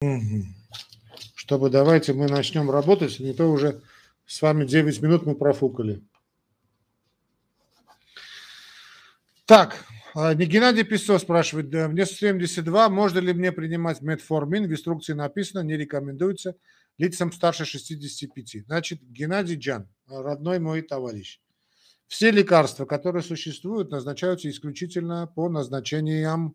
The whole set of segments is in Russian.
Мгм. Чтобы давайте мы начнем работать, не то уже с вами 9 минут мы профукали. Так, а, Геннадий Песо спрашивает, мне 72, можно ли мне принимать метформин? В инструкции написано, не рекомендуется лицам старше 65. Значит, Геннадий Джан, родной мой товарищ, все лекарства, которые существуют, назначаются исключительно по назначениям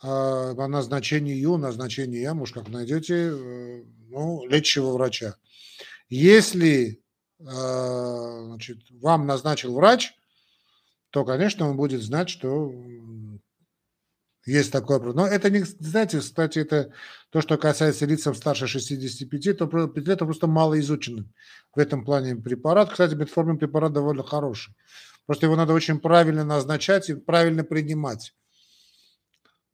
а, по назначению, назначениям, уж как найдете, э, ну, лечащего врача. Если а, значит, вам назначил врач, то, конечно, он будет знать, что есть такое. Но это не, знаете, кстати, это то, что касается лицам старше 65, то это просто мало изучено в этом плане препарат. Кстати, метформин препарат довольно хороший. Просто его надо очень правильно назначать и правильно принимать.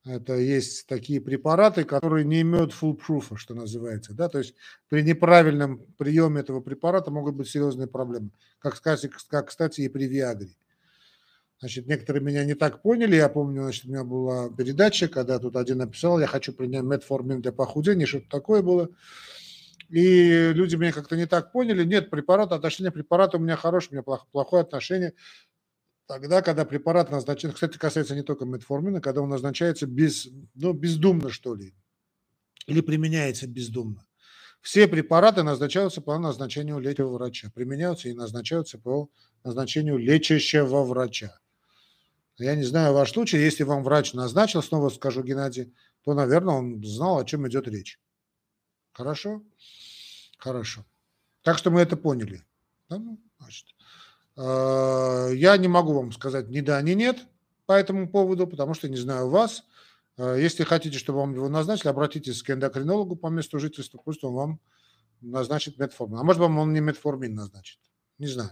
Это есть такие препараты, которые не имеют full proof, что называется. Да? То есть при неправильном приеме этого препарата могут быть серьезные проблемы. Как, как, кстати и при Виагре. Значит, некоторые меня не так поняли. Я помню, значит, у меня была передача, когда тут один написал, я хочу принять метформин для похудения, что-то такое было. И люди меня как-то не так поняли. Нет, препарат, отношение препарата у меня хорошее, у меня плохое отношение. Тогда, когда препарат назначается, кстати, касается не только метформина, когда он назначается без, ну, бездумно, что ли, или применяется бездумно. Все препараты назначаются по назначению лечащего врача, применяются и назначаются по назначению лечащего врача. Я не знаю ваш случай, если вам врач назначил, снова скажу Геннадий, то, наверное, он знал, о чем идет речь. Хорошо? Хорошо. Так что мы это поняли. Да, ну, значит, я не могу вам сказать ни да, ни нет по этому поводу, потому что не знаю вас. Э, если хотите, чтобы вам его назначили, обратитесь к эндокринологу по месту жительства, пусть он вам назначит метформин. А может, вам он не метформин назначит. Не знаю.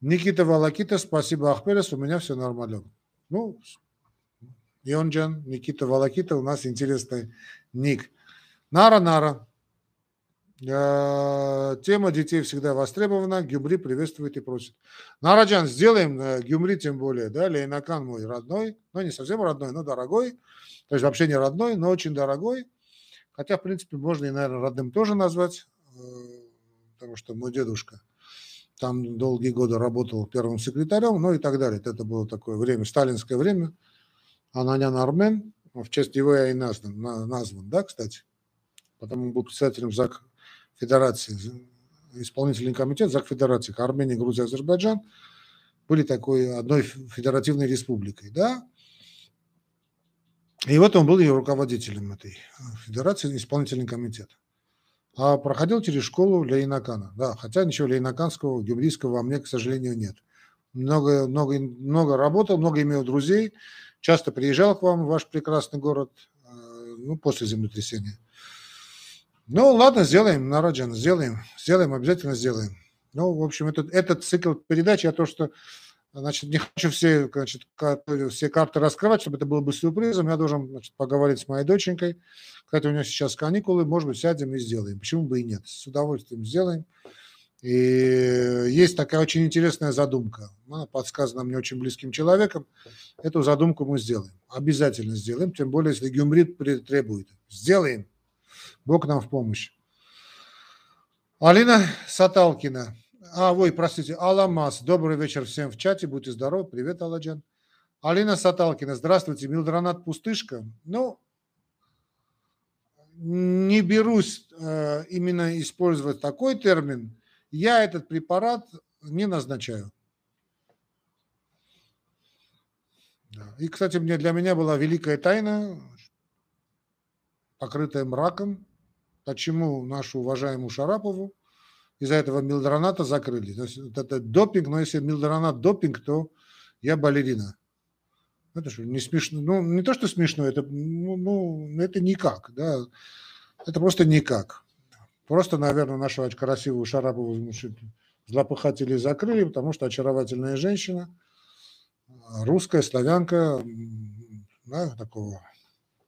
Никита Волокита, спасибо, Ахперес, у меня все нормально. Ну, Ионджан, Никита Волокита, у нас интересный ник. Нара-Нара. Э, тема детей всегда востребована, Гюмри приветствует и просит. Нараджан, сделаем э, Гюмри тем более, да, Лейнакан мой родной, ну не совсем родной, но дорогой, то есть вообще не родной, но очень дорогой, хотя, в принципе, можно и, наверное, родным тоже назвать, э, потому что мой дедушка – там долгие годы работал первым секретарем, ну и так далее. Это было такое время, сталинское время. Ананян Армен, в честь его я и назван, назван да, кстати. Потом он был председателем ЗАГ Федерации, исполнительный комитет ЗАГ Федерации, Армения, Грузия, Азербайджан были такой одной федеративной республикой, да. И вот он был ее руководителем этой федерации, исполнительный комитет а проходил через школу Лейнакана. Да, хотя ничего лейнаканского, гюмрийского во мне, к сожалению, нет. Много, много, много работал, много имел друзей, часто приезжал к вам в ваш прекрасный город, э, ну, после землетрясения. Ну, ладно, сделаем, Нараджан, сделаем, сделаем, обязательно сделаем. Ну, в общем, этот, этот цикл передач, я то, что Значит, не хочу все, значит, все карты раскрывать, чтобы это было бы сюрпризом. Я должен значит, поговорить с моей доченькой. Кстати, у нее сейчас каникулы, может быть, сядем и сделаем. Почему бы и нет? С удовольствием сделаем. И есть такая очень интересная задумка. Она подсказана мне очень близким человеком. Эту задумку мы сделаем. Обязательно сделаем, тем более, если Гюмрит требует. Сделаем. Бог нам в помощь. Алина Саталкина. А, ой, простите, Аламас. Добрый вечер всем в чате. Будьте здоровы. Привет, Аладжан. Алина Саталкина. Здравствуйте. Милдронат Пустышка. Ну, не берусь э, именно использовать такой термин. Я этот препарат не назначаю. И, кстати, мне, для меня была великая тайна, покрытая мраком, почему нашу уважаемую Шарапову из-за этого Милдроната закрыли. То есть вот это допинг, но если Милдронат допинг, то я балерина. Это что, не смешно? Ну, не то, что смешно, это, ну, ну, это никак, да. Это просто никак. Просто, наверное, нашу красивую Шарапову злопыхатели закрыли, потому что очаровательная женщина, русская, славянка, да, такого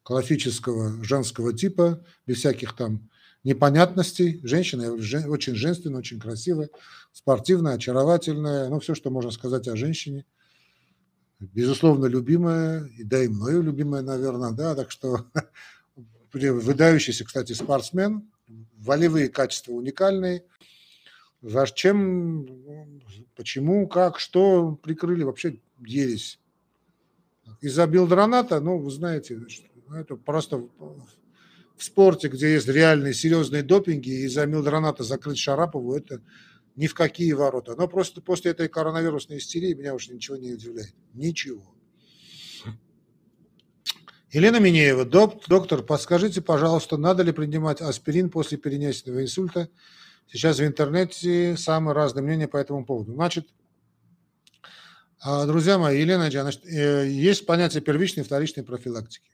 классического женского типа, без всяких там непонятностей. Женщина очень женственная, очень красивая, спортивная, очаровательная. Ну, все, что можно сказать о женщине. Безусловно, любимая, и да и мною любимая, наверное, да, так что выдающийся, кстати, спортсмен, волевые качества уникальные. Зачем, почему, как, что прикрыли, вообще ересь. Из-за билдраната, ну, вы знаете, ну, это просто в спорте, где есть реальные серьезные допинги, из-за Милдроната закрыть Шарапову, это ни в какие ворота. Но просто после этой коронавирусной истерии меня уже ничего не удивляет. Ничего. Елена Минеева, доктор, подскажите, пожалуйста, надо ли принимать аспирин после перенесенного инсульта? Сейчас в интернете самые разные мнения по этому поводу. Значит, а, друзья мои, Елена, значит, э, есть понятие первичной и вторичной профилактики.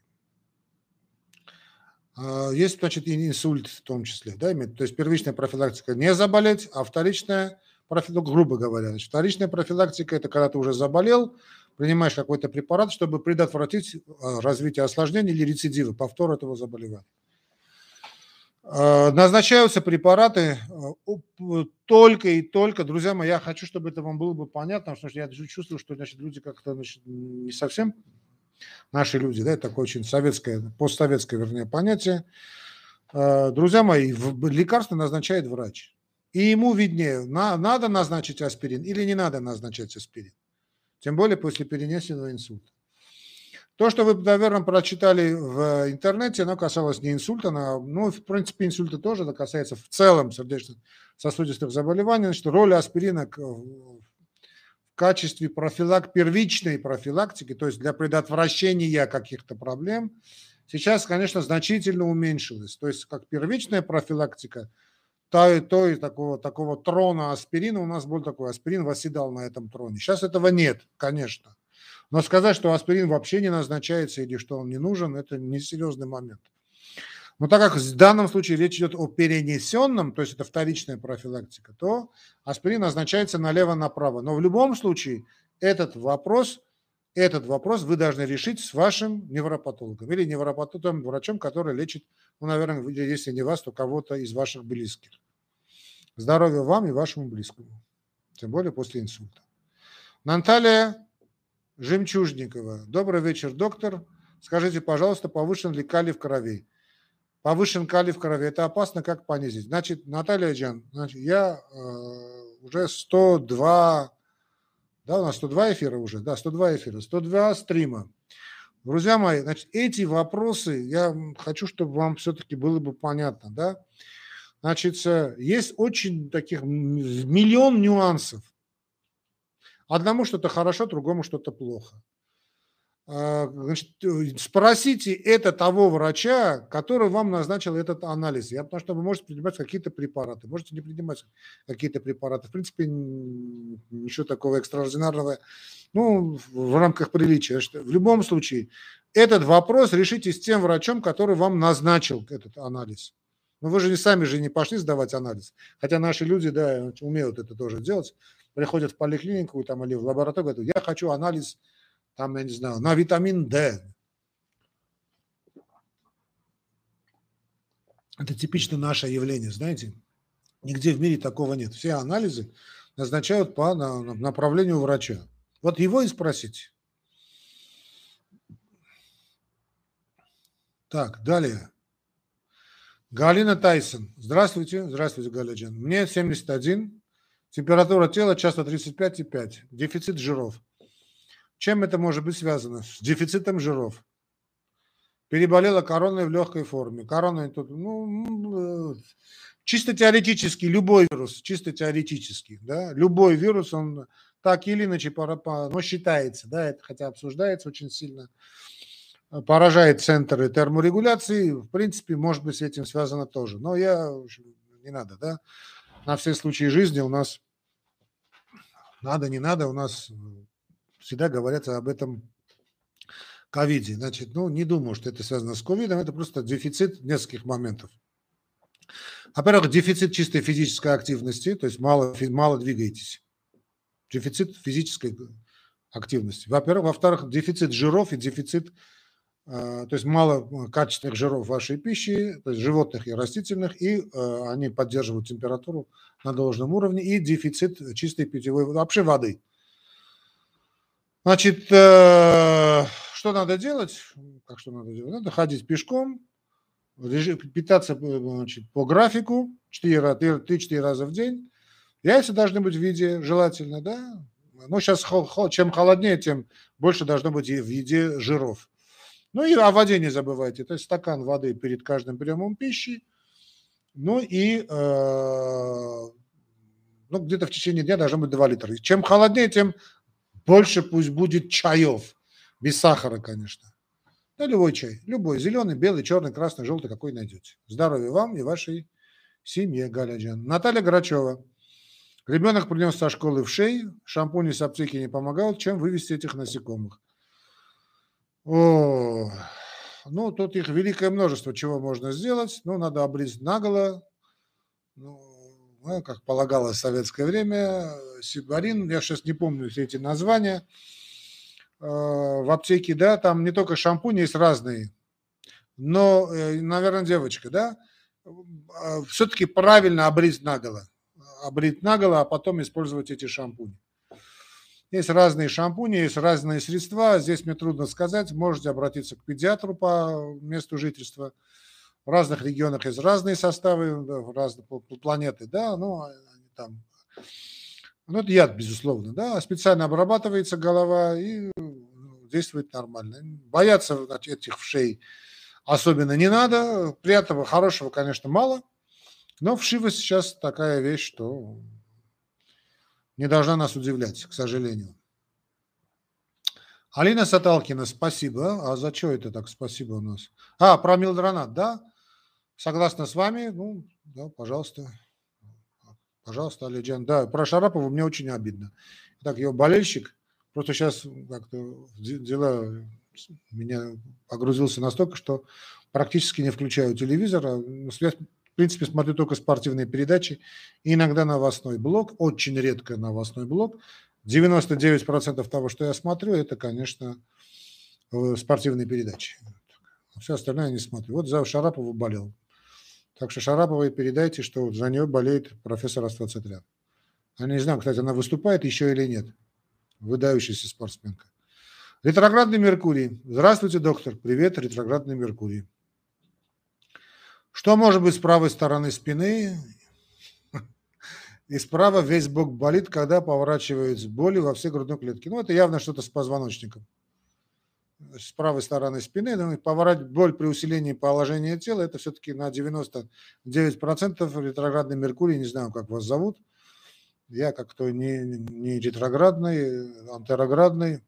А, есть, значит, и инсульт в том числе. Да, то есть первичная профилактика не заболеть, а вторичная профилактика, грубо говоря. Значит, вторичная профилактика – это когда ты уже заболел, принимаешь какой-то препарат, чтобы предотвратить а, развитие осложнений или рецидива, повтор этого заболевания. А, назначаются препараты только и только, друзья мои, я хочу, чтобы это вам было бы понятно, потому что я чувствую, что значит, люди как-то значит, не совсем наши люди, да, это такое очень советское, постсоветское, вернее, понятие. А, друзья мои, лекарство назначает врач. И ему виднее, на, надо назначить аспирин или не надо назначать аспирин. Тем более после перенесенного инсульта. То, что вы, наверное, прочитали в интернете, оно касалось не инсульта, оно, ну, в принципе, инсульта тоже, это касается в целом сердечно-сосудистых заболеваний. Значит, роль аспирина качестве профилак, первичной профилактики, то есть для предотвращения каких-то проблем, сейчас, конечно, значительно уменьшилась. То есть как первичная профилактика, то и, то и такого, такого трона аспирина у нас был такой, аспирин восседал на этом троне. Сейчас этого нет, конечно. Но сказать, что аспирин вообще не назначается или что он не нужен, это несерьезный момент. Но так как в данном случае речь идет о перенесенном, то есть это вторичная профилактика, то аспирин назначается налево-направо. Но в любом случае этот вопрос, этот вопрос вы должны решить с вашим невропатологом или невропатологом, врачом, который лечит, ну, наверное, если не вас, то кого-то из ваших близких. Здоровья вам и вашему близкому, тем более после инсульта. Наталья Жемчужникова. Добрый вечер, доктор. Скажите, пожалуйста, повышен ли калий в крови? Повышен калий в крови. Это опасно, как понизить. Значит, Наталья Джан, значит, я э, уже 102, да, у нас 102 эфира уже, да, 102 эфира, 102 стрима. Друзья мои, значит, эти вопросы, я хочу, чтобы вам все-таки было бы понятно, да. Значит, есть очень таких миллион нюансов. Одному что-то хорошо, другому что-то плохо. А, э, спросите это того врача, который вам назначил этот анализ. Я, потому что вы можете принимать какие-то препараты, можете не принимать какие-то препараты. В принципе, ничего такого экстраординарного, ну, в рамках приличия. В любом случае, этот вопрос решите с тем врачом, который вам назначил этот анализ. Но вы же не сами же не пошли сдавать анализ. Хотя наши люди, да, умеют это тоже делать. Приходят в поликлинику там, или в лабораторию, говорят, я хочу анализ там, я не знаю, на витамин D. Это типично наше явление, знаете. Нигде в мире такого нет. Все анализы назначают по направлению врача. Вот его и спросите. Так, далее. Галина Тайсон. Здравствуйте. Здравствуйте, Галиджан. Мне 71. Температура тела часто 35,5. Дефицит жиров. Чем это может быть связано? С дефицитом жиров. Переболела короной в легкой форме. Корона тут, ну, чисто теоретически, любой вирус, чисто теоретически, да, любой вирус, он так или иначе, но считается, да, это хотя обсуждается очень сильно, поражает центры терморегуляции, в принципе, может быть, с этим связано тоже. Но я, не надо, да, на все случаи жизни у нас надо, не надо, у нас всегда говорят об этом ковиде. Значит, ну, не думаю, что это связано с ковидом, это просто дефицит нескольких моментов. Во-первых, дефицит чистой физической активности, то есть мало, мало двигаетесь. Дефицит физической активности. Во-первых, во-вторых, дефицит жиров и дефицит, э, то есть мало качественных жиров вашей пищи, то есть животных и растительных, и э, они поддерживают температуру на должном уровне, и дефицит чистой питьевой вообще воды. Значит, э, что надо делать? Как что надо делать? Надо ходить пешком, питаться значит, по графику 3-4 раза в день. Яйца должны быть в виде, желательно, да. Ну, сейчас чем холоднее, тем больше должно быть в виде жиров. Ну и о воде не забывайте. То есть стакан воды перед каждым приемом пищи. Ну и э, ну, где-то в течение дня должно быть 2 литра. Чем холоднее, тем больше пусть будет чаев. Без сахара, конечно. Да, любой чай. Любой. Зеленый, белый, черный, красный, желтый, какой найдете. Здоровья вам и вашей семье, Галяджан. Наталья Грачева. Ребенок принес со школы в шею, шампунь и аптеки не помогал. Чем вывести этих насекомых? О, ну, тут их великое множество, чего можно сделать. Ну, надо обрезать наголо. Ну, ну, как полагалось в советское время, сибарин, я сейчас не помню все эти названия, э, в аптеке, да, там не только шампуни есть разные, но, э, наверное, девочка, да, все-таки правильно обрезать наголо, обрезать наголо, а потом использовать эти шампуни. Есть разные шампуни, есть разные средства. Здесь мне трудно сказать. Можете обратиться к педиатру по месту жительства. В разных регионах есть разные составы, разные планеты, да, ну, там, ну, это яд, безусловно, да, специально обрабатывается голова и ну, действует нормально. Бояться этих вшей особенно не надо. Приятного, хорошего, конечно, мало, но вшивость сейчас такая вещь, что не должна нас удивлять, к сожалению. Алина Саталкина, спасибо. А за что это так спасибо у нас? А, про Милдронат, да? Согласна с вами. Ну, да, пожалуйста. Пожалуйста, Алиджан. Да, про Шарапова мне очень обидно. Так, его болельщик, просто сейчас как-то дела меня погрузился настолько, что практически не включаю телевизор. А, ну, в принципе, смотрю только спортивные передачи. иногда новостной блок, очень редко новостной блок. 99% того, что я смотрю, это, конечно, э, спортивные передачи. Все остальное я не смотрю. Вот за Шарапова болел. Так что Шараповой передайте, что за нее болеет профессор Аствацатрян. Я не знаю, кстати, она выступает еще или нет. Выдающаяся спортсменка. Ретроградный Меркурий. Здравствуйте, доктор. Привет, ретроградный Меркурий. Что может быть с правой стороны спины? И справа весь бок болит, когда поворачивают с боли во все грудной клетки. Ну, это явно что-то с позвоночником. С правой стороны спины. Ну, поворачивать боль при усилении положения тела, это все-таки на 99% ретроградный Меркурий. Не знаю, как вас зовут. Я как-то не, не ретроградный, антероградный.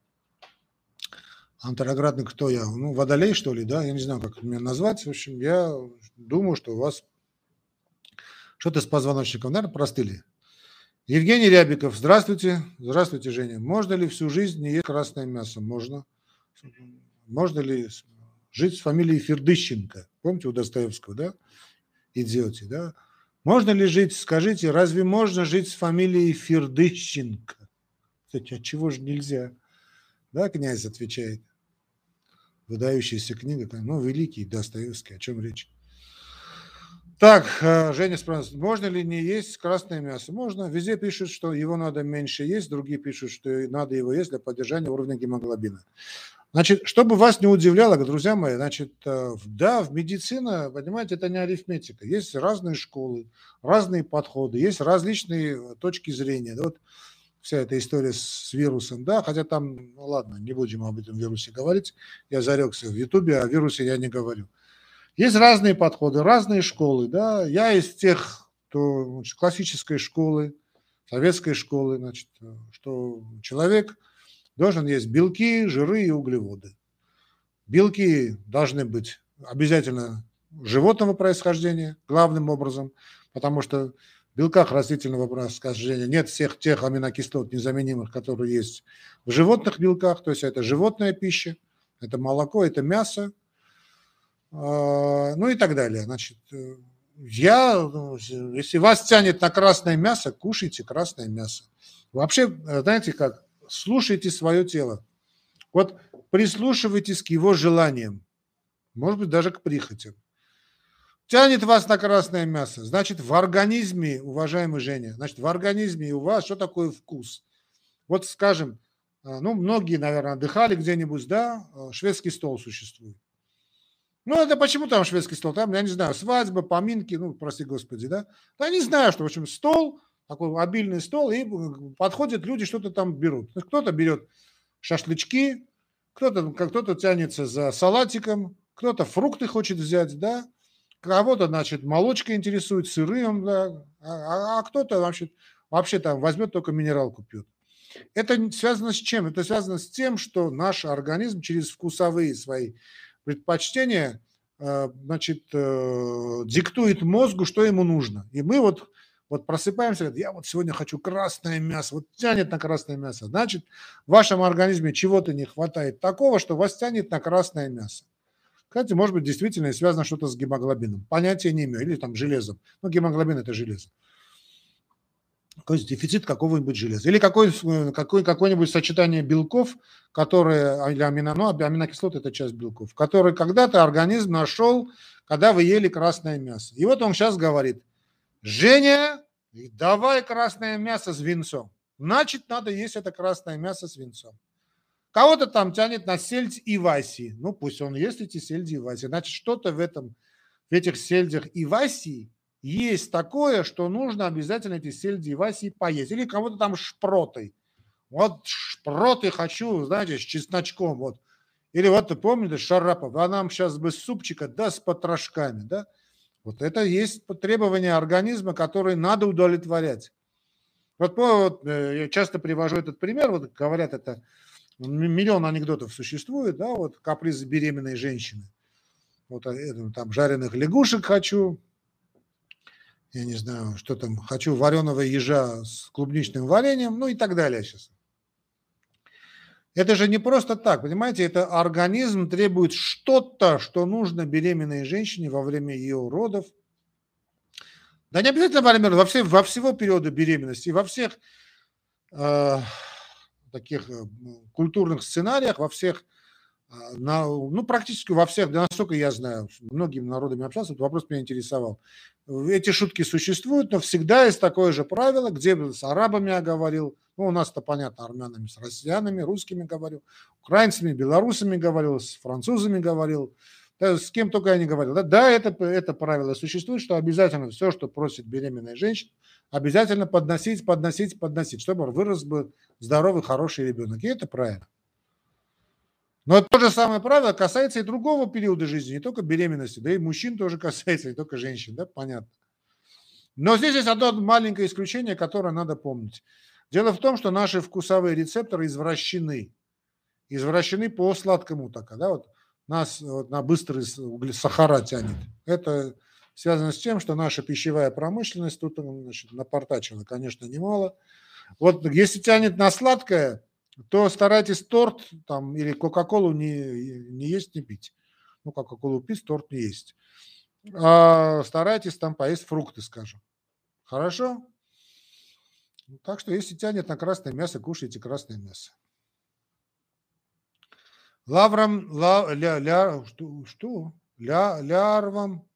Антероградный кто я? Ну, водолей, что ли, да? Я не знаю, как меня назвать. В общем, я думаю, что у вас что-то с позвоночником. Наверное, простыли. Евгений Рябиков, здравствуйте. Здравствуйте, Женя. Можно ли всю жизнь не есть красное мясо? Можно. Можно ли жить с фамилией Фердыщенко? Помните у Достоевского, да? Идиоте, да? Можно ли жить, скажите, разве можно жить с фамилией Фердыщенко? Кстати, а чего же нельзя? Да, князь отвечает. Выдающаяся книга, ну, великий Достоевский, о чем речь? Так, э, Женя спрашивает, можно ли не есть красное мясо? Можно. Везде пишут, что его надо меньше есть, другие пишут, что надо его есть для поддержания уровня гемоглобина. Значит, чтобы вас не удивляло, друзья мои, значит, э, да, в медицине, понимаете, это не арифметика. Есть разные школы, разные подходы, есть различные точки зрения. Вот вся эта история с вирусом, да, хотя там, ну ладно, не будем об этом вирусе говорить, я зарекся в Ютубе, о вирусе я не говорю. Есть разные подходы, разные школы. Да? Я из тех, кто значит, классической школы, советской школы, значит, что человек должен есть белки, жиры и углеводы. Белки должны быть обязательно животного происхождения, главным образом, потому что в белках растительного происхождения нет всех тех аминокислот незаменимых, которые есть в животных белках, то есть это животная пища, это молоко, это мясо, а, ну и так далее. Значит, я, ну, если вас тянет на красное мясо, кушайте красное мясо. Вообще, э, знаете как, слушайте свое тело. Вот прислушивайтесь к его желаниям, может быть, даже к прихотям. Тянет вас на красное мясо, значит, в организме, уважаемый Женя, значит, в организме у вас что такое вкус? Вот, скажем, э, ну, многие, наверное, отдыхали где-нибудь, да, шведский стол существует. Ну, это почему там шведский стол? Там, я не знаю, свадьба, поминки, ну, прости господи, да? Я не знаю, что, в общем, стол, такой обильный стол, и подходят люди, что-то там берут. Кто-то берет шашлычки, кто-то кто тянется за салатиком, кто-то фрукты хочет взять, да, кого-то, значит, молочка интересует, сырым, да, а, а кто-то вообще, вообще там возьмет только минералку пьет. Это связано с чем? Это связано с тем, что наш организм через вкусовые свои предпочтения э, значит, э, диктует мозгу, что ему нужно. И мы вот, вот просыпаемся, говорит, я вот сегодня хочу красное мясо, вот тянет на красное мясо. Значит, в вашем организме чего-то не хватает такого, что вас тянет на красное мясо. Кстати, может быть, действительно связано что-то с гемоглобином. Понятия не имею. Или там железом. Ну, гемоглобин – это железо. То есть дефицит какого-нибудь железа. Или какой, какой, какое-нибудь сочетание белков, которые, или амино, ну, аминокислоты – это часть белков, которые когда-то организм нашел, когда вы ели красное мясо. И вот он сейчас говорит, Женя, давай красное мясо с винцом. Значит, надо есть это красное мясо с винцом. Кого-то там тянет на сельдь и васи. Ну, пусть он ест эти сельди и васи. Значит, что-то в этом, в этих сельдях и васи есть такое, что нужно обязательно эти сельди и васи поесть. Или кого-то там шпротой. Вот шпроты хочу, знаете, с чесночком. Вот. Или вот, ты помните, Шарапов, а нам сейчас бы супчика, да, с потрошками, да. Вот это есть требования организма, которые надо удовлетворять. Вот, вот э, я часто привожу этот пример, вот говорят это миллион анекдотов существует, да, вот капризы беременной женщины. Вот а, там жареных лягушек хочу, я не знаю, что там, хочу вареного ежа с клубничным вареньем, ну и так далее сейчас. Это же не просто так, понимаете, это организм требует что-то, что нужно беременной женщине во время ее родов. Да не обязательно родов, во, все, во всего периода беременности, во всех э, таких э, культурных сценариях, во всех, а, на, ну, практически во всех, да, насколько я знаю, многими народами общался, этот вопрос меня интересовал. Эти шутки существуют, но всегда есть такое же правило, где с арабами я говорил, ну, у нас-то понятно, армянами, с россиянами, русскими говорил, украинцами, белорусами говорил, с французами говорил, да, с кем только я не говорил. Да, да это, это правило существует, что обязательно все, что просит беременная женщина, обязательно подносить, подносить, подносить, чтобы вырос бы здоровый, хороший ребенок. И это правильно. Но то же самое правило касается и другого периода жизни, не только беременности, да и мужчин тоже касается, не только женщин, да, понятно. Но здесь есть одно маленькое исключение, которое надо помнить. Дело в том, что наши вкусовые рецепторы извращены. Извращены по сладкому так, да, вот нас вот, на быстрый сахара тянет. Это связано с тем, что наша пищевая промышленность тут значит, напортачила, конечно, немало. Вот если тянет на сладкое, то старайтесь торт там, или Кока-Колу не, не есть, не пить. Ну, Кока-Колу пить, торт не есть. А старайтесь там поесть фрукты, скажем. Хорошо? Так что, если тянет на красное мясо, кушайте красное мясо. Лаврам, ла, ля, ля, что, что? Ля, лярвам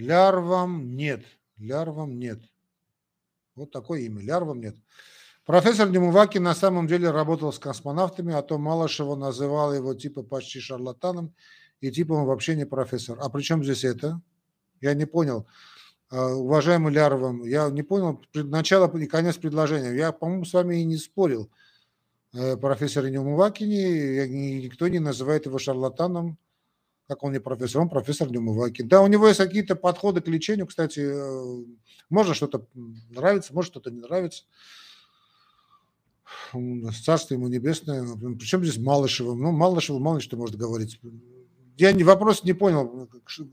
Лярвам нет. Лярвам нет. Вот такое имя. Лярвам нет. Профессор Немуваки на самом деле работал с космонавтами, а то Малышева называл его типа почти шарлатаном, и типа он вообще не профессор. А при чем здесь это? Я не понял. А, уважаемый Лярвам, я не понял начало и конец предложения. Я, по-моему, с вами и не спорил. Э, профессор Немуваки, никто не называет его шарлатаном как он не профессор, он профессор Дюмываки. Да, у него есть какие-то подходы к лечению, кстати, э, можно что-то нравится, может что-то не нравится. Царство ему небесное. Причем здесь Малышева? Ну, Малышева мало что может говорить. Я не, вопрос не понял.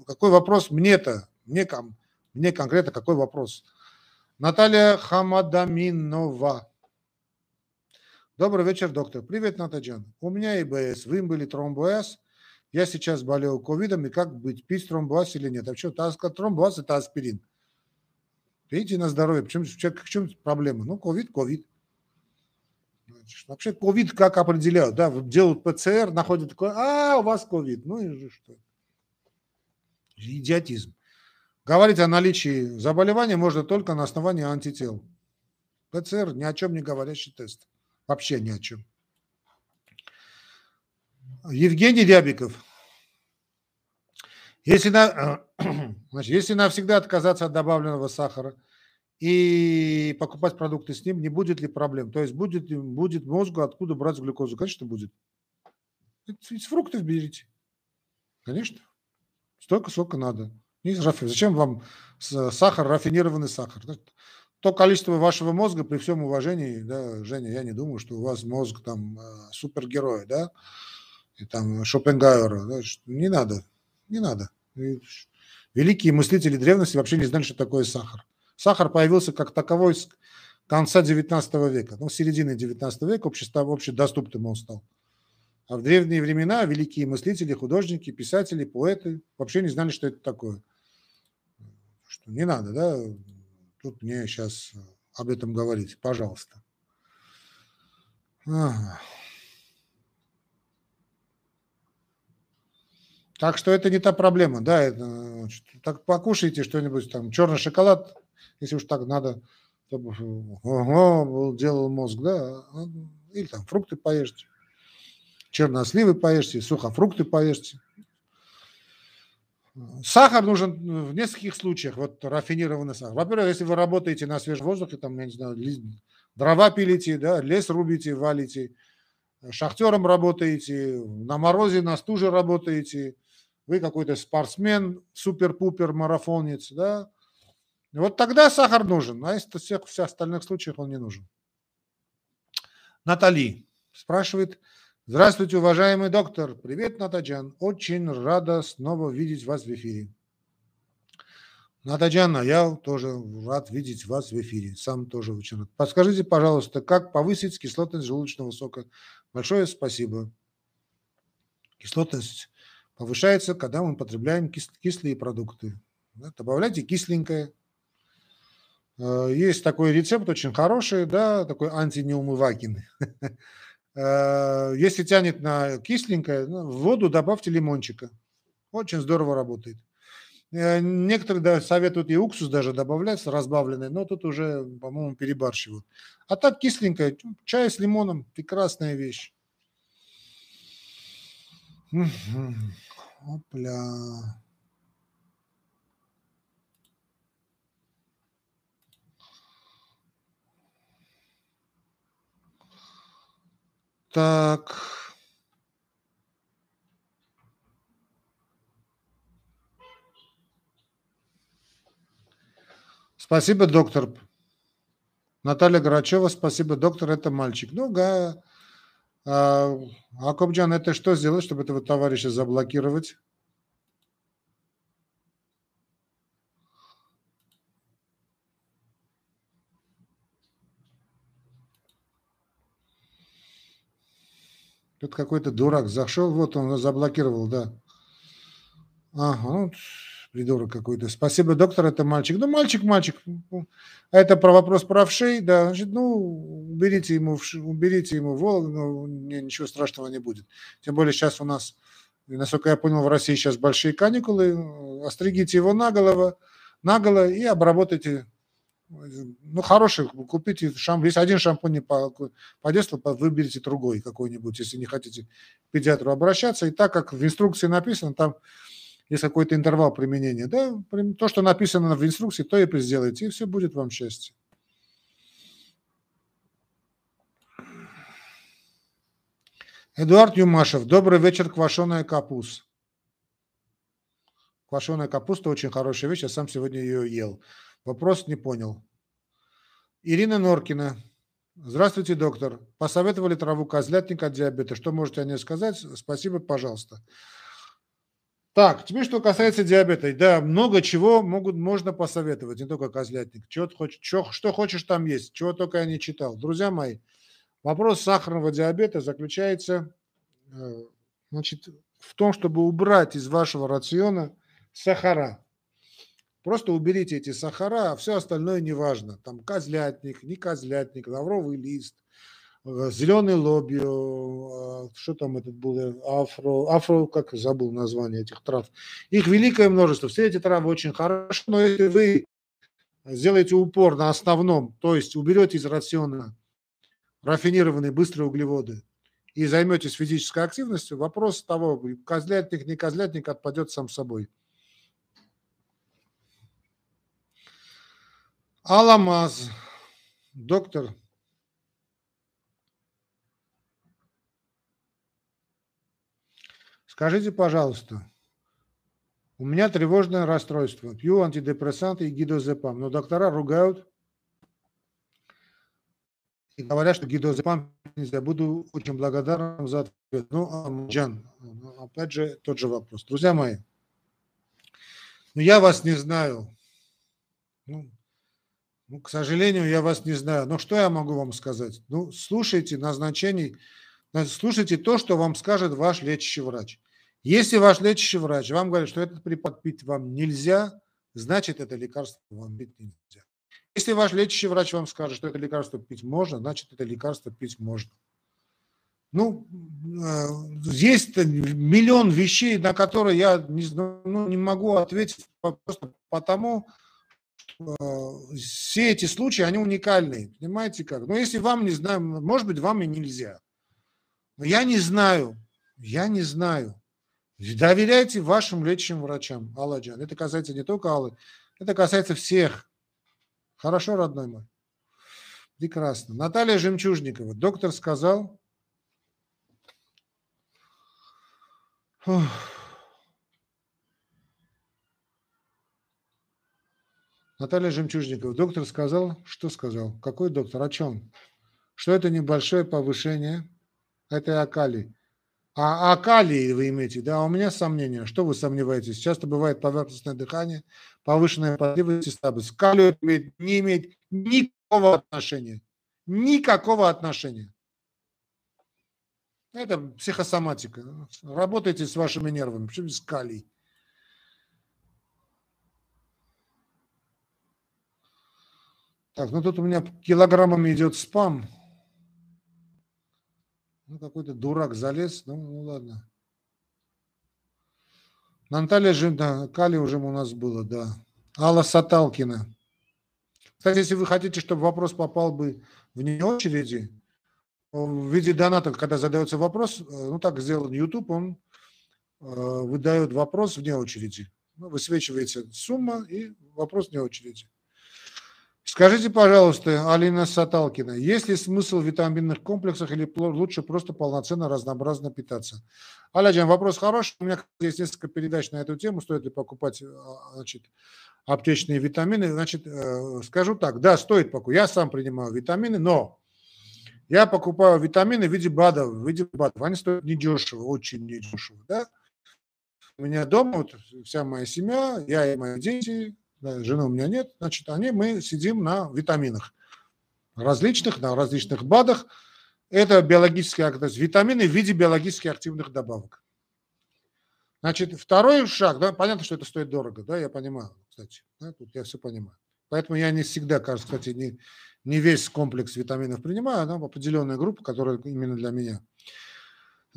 Какой вопрос мне-то? Мне, ком, мне конкретно какой вопрос? Наталья Хамадаминова. Добрый вечер, доктор. Привет, Натаджан. У меня ИБС, вы были тромбоз – я сейчас болел ковидом, и как быть, пить тромбоаз или нет? А что, тромбоаз – это аспирин. Пейте на здоровье. Почему, в чем проблема? Ну, ковид, ковид. Вообще ковид как определяют, да, делают ПЦР, находят такой, а, у вас ковид, ну и что? Идиотизм. Говорить о наличии заболевания можно только на основании антител. ПЦР ни о чем не говорящий тест. Вообще ни о чем. Евгений Рябиков. Если, на, значит, если навсегда отказаться от добавленного сахара и покупать продукты с ним, не будет ли проблем? То есть будет, будет мозгу откуда брать глюкозу? Конечно, будет. Из фруктов берите. Конечно. Столько, сколько надо. Зачем вам сахар, рафинированный сахар? То количество вашего мозга, при всем уважении, да, Женя, я не думаю, что у вас мозг там э, супергерой, да, и там Шопенгауэра, да, не надо, не надо. Великие мыслители древности вообще не знали, что такое сахар. Сахар появился как таковой с конца 19 века, ну, середины 19 века общество, общедоступным он стал. А в древние времена великие мыслители, художники, писатели, поэты вообще не знали, что это такое. Что не надо, да, тут мне сейчас об этом говорить, пожалуйста. Ага. Так что это не та проблема, да, это, так покушайте что-нибудь там, черный шоколад, если уж так надо, чтобы ого, делал мозг, да, или там фрукты поешьте, черносливы поешьте, сухофрукты поешьте. Сахар нужен в нескольких случаях, вот рафинированный сахар. Во-первых, если вы работаете на свежем воздухе, там, я не знаю, дрова пилите, да, лес рубите, валите, шахтером работаете, на морозе, на стуже работаете – вы какой-то спортсмен, супер-пупер, марафонец, да, вот тогда сахар нужен, а если всех, всех остальных случаях он не нужен. Натали спрашивает, здравствуйте, уважаемый доктор, привет, Натаджан, очень рада снова видеть вас в эфире. Натаджана, я тоже рад видеть вас в эфире, сам тоже очень рад. Подскажите, пожалуйста, как повысить кислотность желудочного сока? Большое спасибо. Кислотность повышается, когда мы потребляем кис- кислые продукты. Добавляйте кисленькое. Э, есть такой рецепт очень хороший, да, такой антинеумывакин. Э, если тянет на кисленькое, ну, в воду добавьте лимончика. Очень здорово работает. Э, некоторые да, советуют и уксус даже добавлять, разбавленный, но тут уже, по-моему, перебарщивают. А так кисленькое, чай с лимоном, прекрасная вещь. Опля. Так. Спасибо, доктор. Наталья Грачева, спасибо, доктор, это мальчик. Ну, га, а, Акобджан, это что сделать, чтобы этого товарища заблокировать? Тут какой-то дурак зашел, вот он заблокировал, да. Ага, ну, придурок какой-то. Спасибо, доктор, это мальчик. Ну, мальчик, мальчик. Это про вопрос правшей, да, значит, ну, уберите ему, уберите ему волк, ну, ничего страшного не будет. Тем более сейчас у нас, насколько я понял, в России сейчас большие каникулы, остригите его наголо, наголо и обработайте ну, хороший, купите шампунь. Если один шампунь не подействовал, выберите другой какой-нибудь, если не хотите к педиатру обращаться. И так как в инструкции написано, там есть какой-то интервал применения, да, то, что написано в инструкции, то и сделайте, и все будет вам счастье. Эдуард Юмашев, добрый вечер, квашеная капуста. Квашеная капуста очень хорошая вещь, я сам сегодня ее ел. Вопрос не понял. Ирина Норкина. Здравствуйте, доктор. Посоветовали траву козлятник от диабета. Что можете о ней сказать? Спасибо, пожалуйста. Так, теперь что касается диабета. Да, много чего могут, можно посоветовать, не только козлятник. Что, хочешь, что, что хочешь там есть, чего только я не читал. Друзья мои, вопрос сахарного диабета заключается э, значит, в том, чтобы убрать из вашего рациона сахара. Просто уберите эти сахара, а все остальное не важно. Там козлятник, не козлятник, лавровый лист – Э, зеленый лобио, что там этот был, э, афро, афро, как забыл название этих трав. Их великое множество. Все эти травы очень хорошо, но если вы сделаете упор на основном, то есть уберете из рациона рафинированные быстрые углеводы и займетесь физической активностью, вопрос того, козлятник, не козлятник, отпадет сам собой. Аламаз, доктор. Скажите, пожалуйста, у меня тревожное расстройство. Пью антидепрессанты и гидозепам, но доктора ругают и говорят, что гидозепам нельзя. Буду очень благодарен за ответ. Ну, Джан, опять же, тот же вопрос. Друзья мои, ну, я вас не знаю. Ну, ну, к сожалению, я вас не знаю. Но что я могу вам сказать? Ну, слушайте назначений, слушайте то, что вам скажет ваш лечащий врач. Если ваш лечащий врач вам говорит, что этот препарат пить вам нельзя, значит, это лекарство вам пить нельзя. Если ваш лечащий врач вам скажет, что это лекарство пить можно, значит, это лекарство пить можно. Ну, э, есть миллион вещей, на которые я не, ну, не могу ответить просто потому, э, все эти случаи, они уникальные. Понимаете как? Но если вам не знаю, может быть, вам и нельзя. Но я не знаю, я не знаю. Доверяйте вашим лечащим врачам, Алладжан. Это касается не только Аллы, это касается всех. Хорошо, родной мой? Прекрасно. Наталья Жемчужникова. Доктор сказал... Фух. Наталья Жемчужникова. Доктор сказал, что сказал? Какой доктор? О чем? Что это небольшое повышение? Это акалий. А, а калий вы имеете, да? У меня сомнения. Что вы сомневаетесь? Часто бывает поверхностное дыхание, повышенная потливость и слабость. К калию имеет, не имеет никакого отношения. Никакого отношения. Это психосоматика. Работайте с вашими нервами. Почему без калий? Так, ну тут у меня килограммами идет спам. Ну, какой-то дурак залез. Ну, ну ладно. Наталья же, да, Кали уже у нас было, да. Алла Саталкина. Кстати, если вы хотите, чтобы вопрос попал бы вне очереди, в виде доната, когда задается вопрос, э, ну так сделан YouTube, он э, выдает вопрос вне очереди. Ну, высвечивается сумма и вопрос вне очереди. Скажите, пожалуйста, Алина Саталкина, есть ли смысл в витаминных комплексах или лучше просто полноценно разнообразно питаться? Аляджан, вопрос хороший. У меня есть несколько передач на эту тему. Стоит ли покупать а, значит, аптечные витамины? Значит, э, скажу так, да, стоит покупать. Я сам принимаю витамины, но я покупаю витамины в виде БАДов. В виде БАДов. Они стоят недешево, очень недешево. Да? У меня дома вот, вся моя семья, я и мои дети, да, жены у меня нет, значит, они, мы сидим на витаминах различных, на различных БАДах. Это биологические то витамины в виде биологически активных добавок. Значит, второй шаг, да, понятно, что это стоит дорого, да, я понимаю, кстати, да, тут я все понимаю. Поэтому я не всегда, кажется, кстати, не, не весь комплекс витаминов принимаю, а определенная группа, которая именно для меня.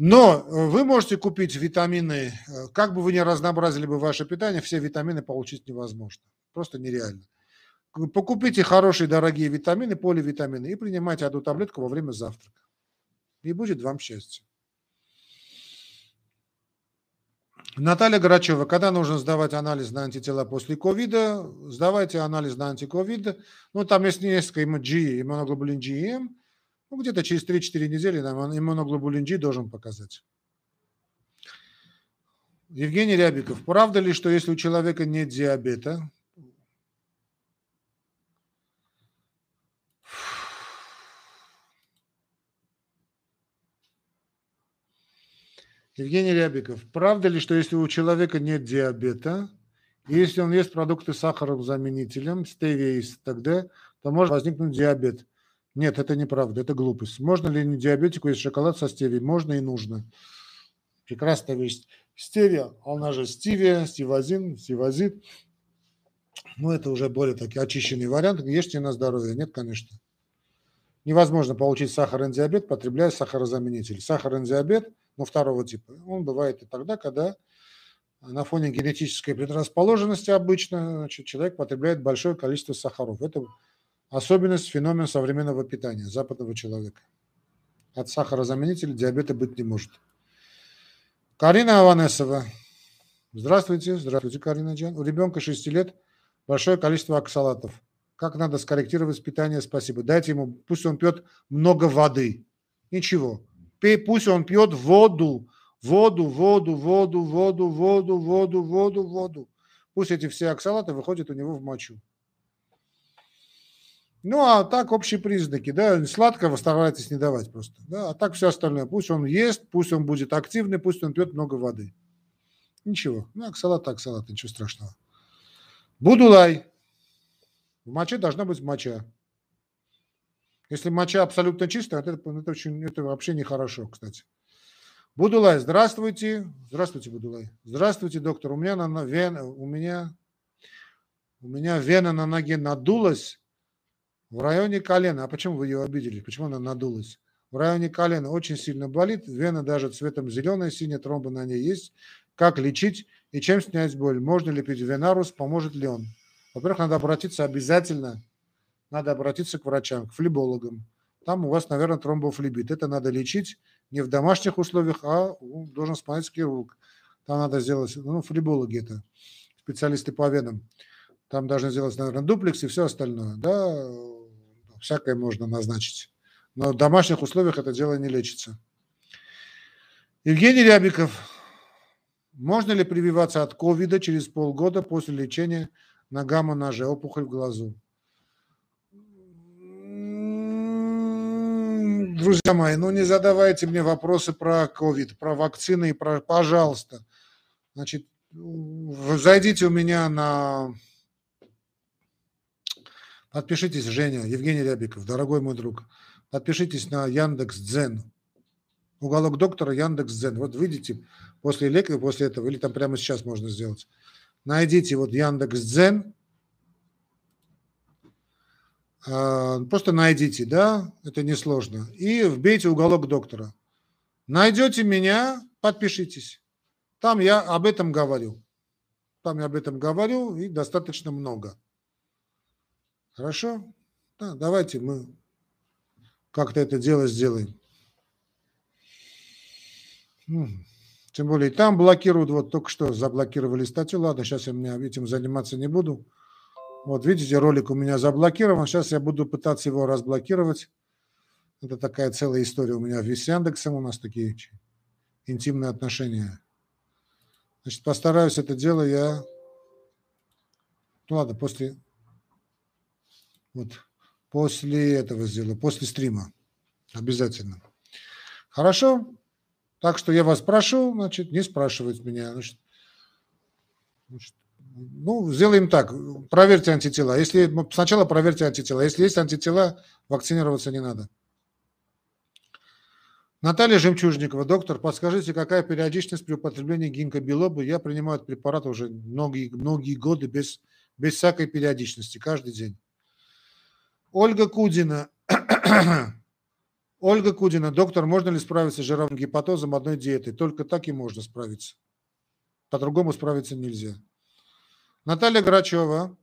Но э, вы можете купить витамины, э, как бы вы ни разнообразили бы ваше питание, все витамины получить невозможно. Просто нереально. Покупите хорошие дорогие витамины, поливитамины и принимайте одну таблетку во время завтрака. И будет вам счастье. Наталья Грачева, когда нужно сдавать анализ на антитела после ковида, сдавайте анализ на антиковид. Ну, там есть несколько G, иммуноглобулин G, ну, где-то через 3-4 недели нам иммуноглобулин G должен показать. Евгений Рябиков. Правда ли, что если у человека нет диабета, Евгений Рябиков. Правда ли, что если у человека нет диабета, если он ест продукты с сахарным заменителем, стевия и т.д., то может возникнуть диабет? Нет, это неправда, это глупость. Можно ли не диабетику есть шоколад со стевией? Можно и нужно. Прекрасная вещь. Стевия, она же стивия, стивазин, стивазит. Ну, это уже более такие очищенный вариант. Ешьте на здоровье. Нет, конечно. Невозможно получить сахарный диабет, потребляя сахарозаменитель. Сахарный диабет, ну, второго типа, он бывает и тогда, когда на фоне генетической предрасположенности обычно значит, человек потребляет большое количество сахаров. Это Особенность – феномен современного питания западного человека. От сахарозаменителя диабета быть не может. Карина Аванесова. Здравствуйте. Здравствуйте, Карина Джан. У ребенка 6 лет большое количество оксалатов. Как надо скорректировать питание? Спасибо. Дайте ему, пусть он пьет много воды. Ничего. Пусть он пьет воду. Воду, воду, воду, воду, воду, воду, воду, воду. Пусть эти все оксалаты выходят у него в мочу. Ну, а так общие признаки, да, сладкого старайтесь не давать просто, да, а так все остальное. Пусть он ест, пусть он будет активный, пусть он пьет много воды. Ничего, ну, оксалат, оксалат, ничего страшного. Будулай. В моче должна быть моча. Если моча абсолютно чистая, это, это, очень, это вообще нехорошо, кстати. Будулай, здравствуйте. Здравствуйте, Будулай. Здравствуйте, доктор. У меня, на, вен, у меня, у меня вена на ноге надулась в районе колена. А почему вы ее обидели? Почему она надулась? В районе колена очень сильно болит. Вена даже цветом зеленая, синяя тромба на ней есть. Как лечить и чем снять боль? Можно ли пить венарус? Поможет ли он? Во-первых, надо обратиться обязательно, надо обратиться к врачам, к флебологам. Там у вас, наверное, тромбофлебит. Это надо лечить не в домашних условиях, а должен смотреть хирург. Там надо сделать, ну, флебологи это, специалисты по венам. Там должны сделать, наверное, дуплекс и все остальное. Да, всякое можно назначить. Но в домашних условиях это дело не лечится. Евгений Рябиков. Можно ли прививаться от ковида через полгода после лечения на гамма-ноже, опухоль в глазу? Друзья мои, ну не задавайте мне вопросы про ковид, про вакцины и про, пожалуйста. Значит, зайдите у меня на Подпишитесь, Женя, Евгений Рябиков, дорогой мой друг. Подпишитесь на Яндекс Дзен. Уголок доктора Яндекс Дзен. Вот выйдите после лекции, после этого, или там прямо сейчас можно сделать. Найдите вот Яндекс Дзен. А, просто найдите, да, это несложно. И вбейте уголок доктора. Найдете меня, подпишитесь. Там я об этом говорю. Там я об этом говорю и достаточно много. Хорошо? Да, давайте мы как-то это дело сделаем. Тем более там блокируют, вот только что заблокировали статью. Ладно, сейчас я меня этим заниматься не буду. Вот видите, ролик у меня заблокирован. Сейчас я буду пытаться его разблокировать. Это такая целая история у меня с Яндексом. У нас такие интимные отношения. Значит, постараюсь это дело я... Ну ладно, после вот после этого сделаю, после стрима. Обязательно. Хорошо? Так что я вас прошу, значит, не спрашивать меня. Значит, значит, ну, сделаем так. Проверьте антитела. Если ну, сначала проверьте антитела. Если есть антитела, вакцинироваться не надо. Наталья Жемчужникова, доктор, подскажите, какая периодичность при употреблении гинкобилоба? Я принимаю этот препарат уже многие, многие годы без, без всякой периодичности, каждый день. Ольга Кудина. Ольга Кудина, доктор, можно ли справиться с жировым гепатозом одной диетой? Только так и можно справиться. По-другому справиться нельзя. Наталья Грачева.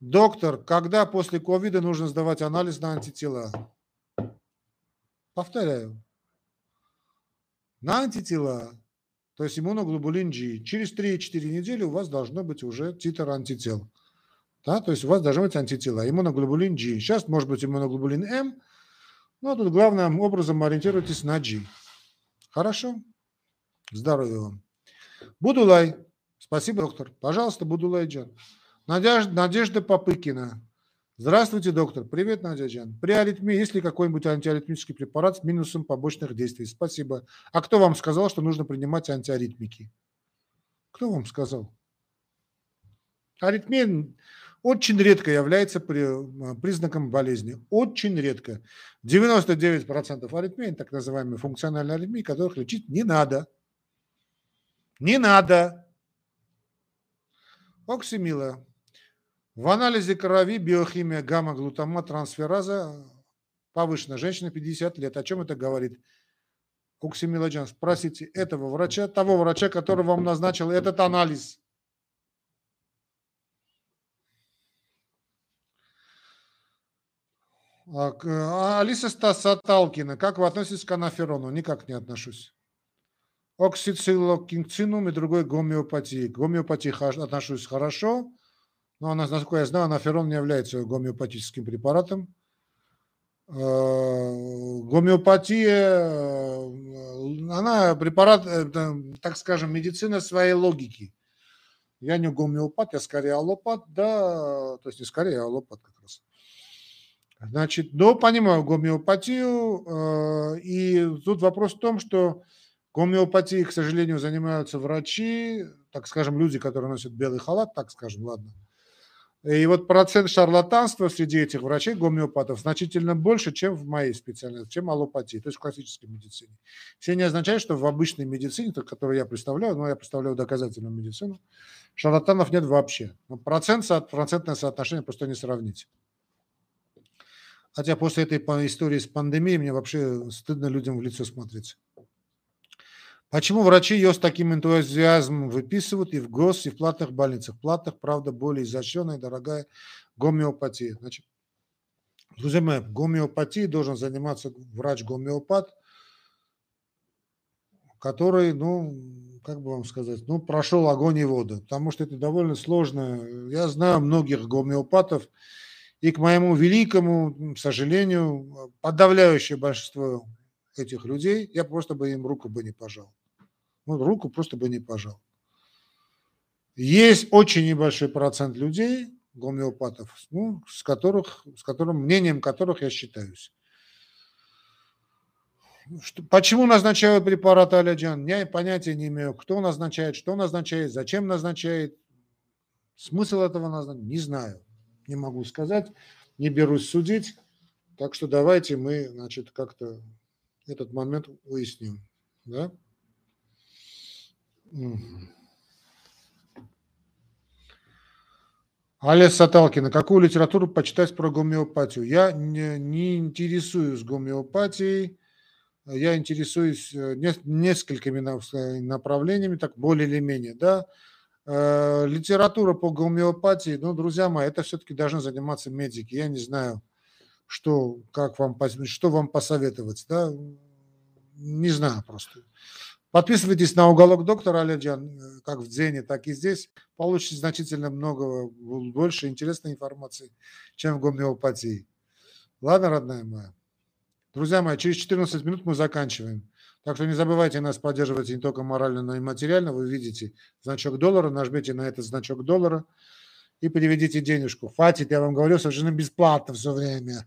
Доктор, когда после ковида нужно сдавать анализ на антитела? Повторяю. На антитела, то есть иммуноглобулин G, через 3-4 недели у вас должно быть уже титр антител. Да? То есть у вас должны быть антитела. Иммуноглобулин G. Сейчас может быть иммуноглобулин М, но тут главным образом ориентируйтесь на G. Хорошо? Здоровья вам. Будулай. Спасибо, доктор. Пожалуйста, Будулай Джан. Надежда, Надежда Попыкина. Здравствуйте, доктор. Привет, Надя Джан. При аритмии есть ли какой-нибудь антиаритмический препарат с минусом побочных действий? Спасибо. А кто вам сказал, что нужно принимать антиаритмики? Кто вам сказал? Аритмия очень редко является а, признаком болезни. Очень редко. 99% аритмий, так называемые функциональные аритмии, которых лечить не надо. Не надо. Оксимила. В анализе крови биохимия гамма-глутамат трансфераза повышена. Женщина 50 лет. О чем это говорит? Оксимиладжан, спросите этого врача, того врача, который вам назначил этот анализ. А, а, Алиса Саталкина, как вы относитесь к анаферону? Никак не отношусь. Оксицилокинцинум и другой гомеопатии. К гомеопатии отношусь хорошо, Но насколько я знаю, анаферон не является гомеопатическим препаратом. Э, гомеопатия, э, она препарат, так скажем, медицина своей логики. Я не гомеопат, я скорее аллопат, да, то есть не скорее, а аллопат как. Значит, но понимаю гомеопатию, э, и тут вопрос в том, что гомеопатией, к сожалению, занимаются врачи, так скажем, люди, которые носят белый халат, так скажем, ладно. И вот процент шарлатанства среди этих врачей, гомеопатов, значительно больше, чем в моей специальности, чем аллопатии, то есть в классической медицине. Все не означает, что в обычной медицине, которую я представляю, но я представляю доказательную медицину, шарлатанов нет вообще. Но процент, процентное соотношение просто не сравнить. Хотя после этой истории с пандемией мне вообще стыдно людям в лицо смотреть. Почему врачи ее с таким энтузиазмом выписывают и в гос, и в платных больницах? Платных, правда, более изощренная, дорогая гомеопатия. Значит, друзья мои, гомеопатией должен заниматься врач-гомеопат, который, ну, как бы вам сказать, ну, прошел огонь и воду, потому что это довольно сложно. Я знаю многих гомеопатов, и к моему великому сожалению, подавляющее большинство этих людей, я просто бы им руку бы не пожал. Ну, руку просто бы не пожал. Есть очень небольшой процент людей, гомеопатов, ну, с, которых, с которым, мнением которых я считаюсь. Что, почему назначают препараты Алядян? Я понятия не имею, кто назначает, что назначает, зачем назначает. Смысл этого назначения не знаю, не могу сказать, не берусь судить. Так что давайте мы, значит, как-то этот момент уясним. Да? Аля Саталкина, какую литературу почитать про гомеопатию? Я не, не интересуюсь гомеопатией, я интересуюсь э, несколькими направлениями, так более или менее, да. Э, литература по гомеопатии, ну, друзья мои, это все-таки должны заниматься медики. Я не знаю, что, как вам, что вам посоветовать, да, не знаю просто. Подписывайтесь на уголок доктора Аледжан, э, как в Дзене, так и здесь. Получите значительно много, больше интересной информации, чем в гомеопатии. Ладно, родная моя? Друзья мои, через 14 минут мы заканчиваем. Так что не забывайте нас поддерживать не только морально, но и материально. Вы видите значок доллара, нажмите на этот значок доллара и переведите денежку. Хватит, я вам говорю, совершенно бесплатно все время.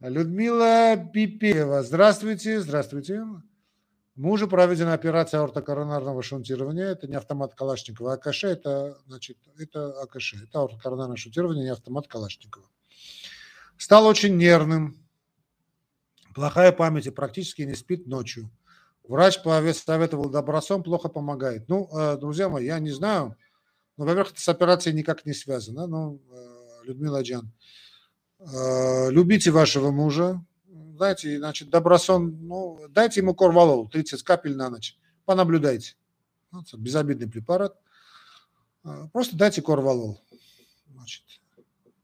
Людмила Пипева. Здравствуйте, здравствуйте. Мужу проведена операция аортокоронарного шунтирования. Это не автомат Калашникова. АКШ – это, значит, это АКШ. Это аортокоронарное шунтирование, не автомат Калашникова. Стал очень нервным. Плохая память и практически не спит ночью. Врач советовал добросон, плохо помогает. Ну, э, друзья мои, я не знаю. Но, во-первых, это с операцией никак не связано. Ну, э, Людмила Джан, Э, любите вашего мужа, знаете, значит, добросон, ну, дайте ему корвалол, 30 капель на ночь, понаблюдайте. Безобидный препарат. Просто дайте корвалол. Значит,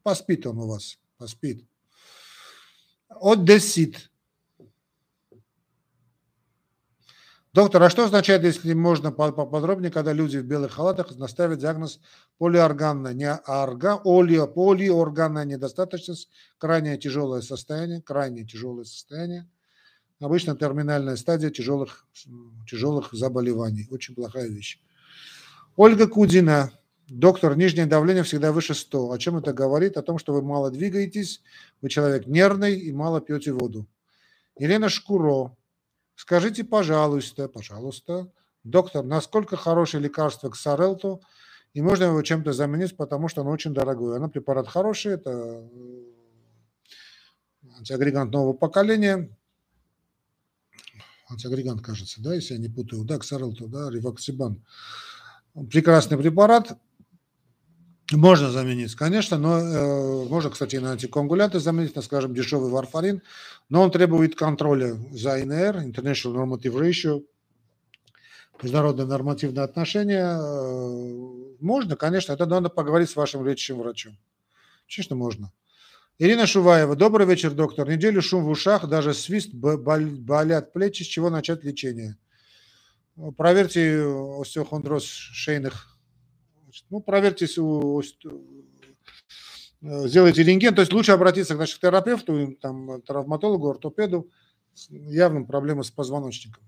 поспит он у вас, поспит. Одессит. Доктор, а что означает, если можно поподробнее, когда люди в белых халатах наставят диагноз полиорганная, не орга, олио, полиорганная недостаточность, крайне тяжелое состояние, крайне тяжелое состояние, обычно терминальная стадия тяжелых, тяжелых заболеваний. Очень плохая вещь. Ольга Кудина. Доктор, нижнее давление всегда выше 100. О чем это говорит? О том, что вы мало двигаетесь, вы человек нервный и мало пьете воду. Елена Шкуро. Скажите, пожалуйста, пожалуйста, доктор, насколько хорошее лекарство к Сарелту, и можно его чем-то заменить, потому что оно очень дорогое. Оно препарат хороший, это э, антиагрегант нового поколения, антиагрегант, кажется, да, если я не путаю, да, Ксарелту, да, Ревоксибан. Прекрасный препарат, можно заменить, конечно, но э, можно, кстати, на антикоагулянты заменить, на, скажем, дешевый варфарин, но он требует контроля за ИНР, International Normative Ratio, международные нормативные отношения. Э, можно, конечно, это надо поговорить с вашим лечащим врачом. Конечно, можно. Ирина Шуваева. Добрый вечер, доктор. Неделю шум в ушах, даже свист, болят плечи. С чего начать лечение? Проверьте остеохондроз шейных Значит, ну, проверьтесь у, Э, сделайте рентген, то есть лучше обратиться к терапевту, там, травматологу, ортопеду, явным проблемы с позвоночником.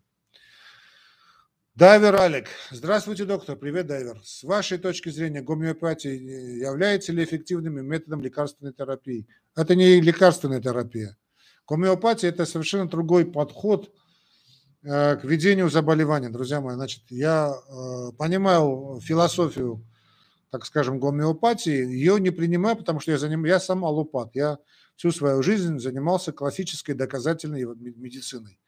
Дайвер Алек. Здравствуйте, доктор. Привет, Дайвер. С вашей точки зрения, гомеопатия является ли эффективным методом лекарственной терапии? Это не лекарственная терапия. Гомеопатия – это совершенно другой подход э, к ведению заболевания, друзья мои. Значит, я э, понимаю философию так скажем, гомеопатии, ее не принимаю, потому что я, заним... я сам аллопат. Я всю свою жизнь занимался классической доказательной медициной.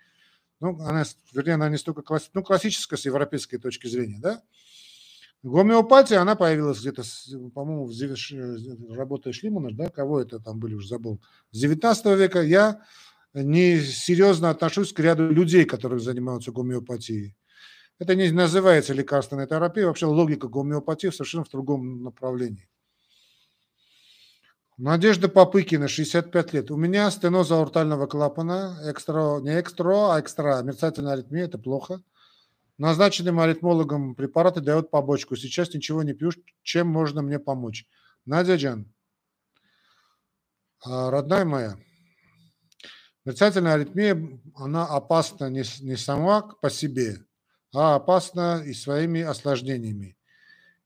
Ну, она, вернее, она не столько класс... ну, классическая с европейской точки зрения, да. Гомеопатия, она появилась где-то, по-моему, в зев... работая Шлимана, да, кого это там были, уже забыл, с 19 века. Я не серьезно отношусь к ряду людей, которые занимаются гомеопатией. Это не называется лекарственной терапией, вообще логика гомеопатии совершенно в другом направлении. Надежда Попыкина, 65 лет. У меня стеноз аортального клапана, экстра, не экстра, а экстра, мерцательная аритмия, это плохо. Назначенным аритмологом препараты дают побочку. Сейчас ничего не пью, чем можно мне помочь? Надя Джан, а, родная моя, мерцательная аритмия, она опасна не, не сама по себе, а опасно и своими осложнениями.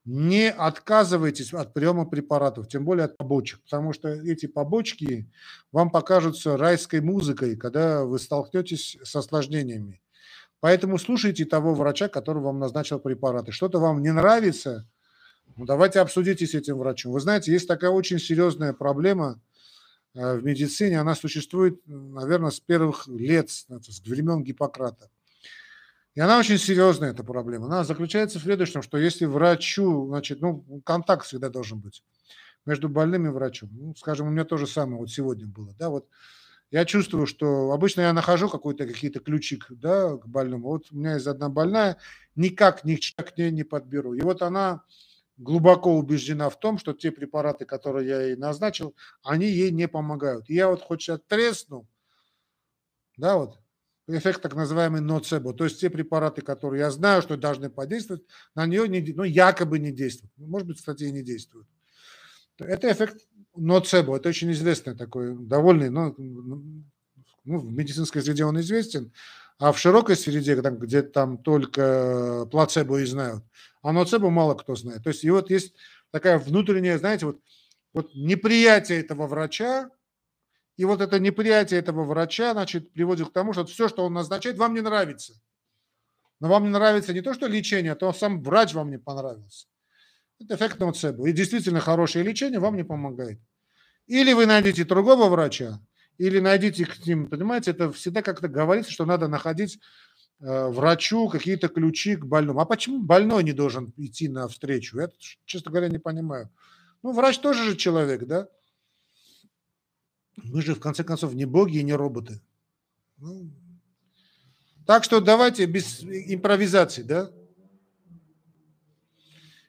Не отказывайтесь от приема препаратов, тем более от побочек, потому что эти побочки вам покажутся райской музыкой, когда вы столкнетесь с осложнениями. Поэтому слушайте того врача, который вам назначил препараты. Что-то вам не нравится, ну, давайте обсудите с этим врачом. Вы знаете, есть такая очень серьезная проблема э, в медицине, она существует, наверное, с первых лет, с времен Гиппократа. И она очень серьезная, эта проблема. Она заключается в следующем, что если врачу, значит, ну, контакт всегда должен быть между больным и врачом. Ну, скажем, у меня то же самое вот сегодня было, да, вот я чувствую, что обычно я нахожу какой-то какие-то ключик, да, к больному. Вот у меня есть одна больная, никак ни к ней не подберу. И вот она глубоко убеждена в том, что те препараты, которые я ей назначил, они ей не помогают. И я вот хоть сейчас тресну, да, вот, эффект так называемый ноцебо, то есть те препараты, которые я знаю, что должны подействовать, на нее не, ну, якобы не действуют. Может быть, кстати, и не действуют. Это эффект ноцебо, это очень известный такой, довольный, но ну, в медицинской среде он известен, а в широкой среде, где там только плацебо и знают, а ноцебо мало кто знает. То есть и вот есть такая внутренняя, знаете, вот, вот неприятие этого врача, и вот это неприятие этого врача, значит, приводит к тому, что все, что он назначает, вам не нравится. Но вам не нравится не то, что лечение, а то сам врач вам не понравился. Это эффект ноцебо. И действительно хорошее лечение вам не помогает. Или вы найдете другого врача, или найдите к ним, понимаете, это всегда как-то говорится, что надо находить э, врачу какие-то ключи к больному. А почему больной не должен идти на встречу? Я, честно говоря, не понимаю. Ну, врач тоже же человек, да? Мы же, в конце концов, не боги и не роботы. Ну, так что давайте без импровизации, да?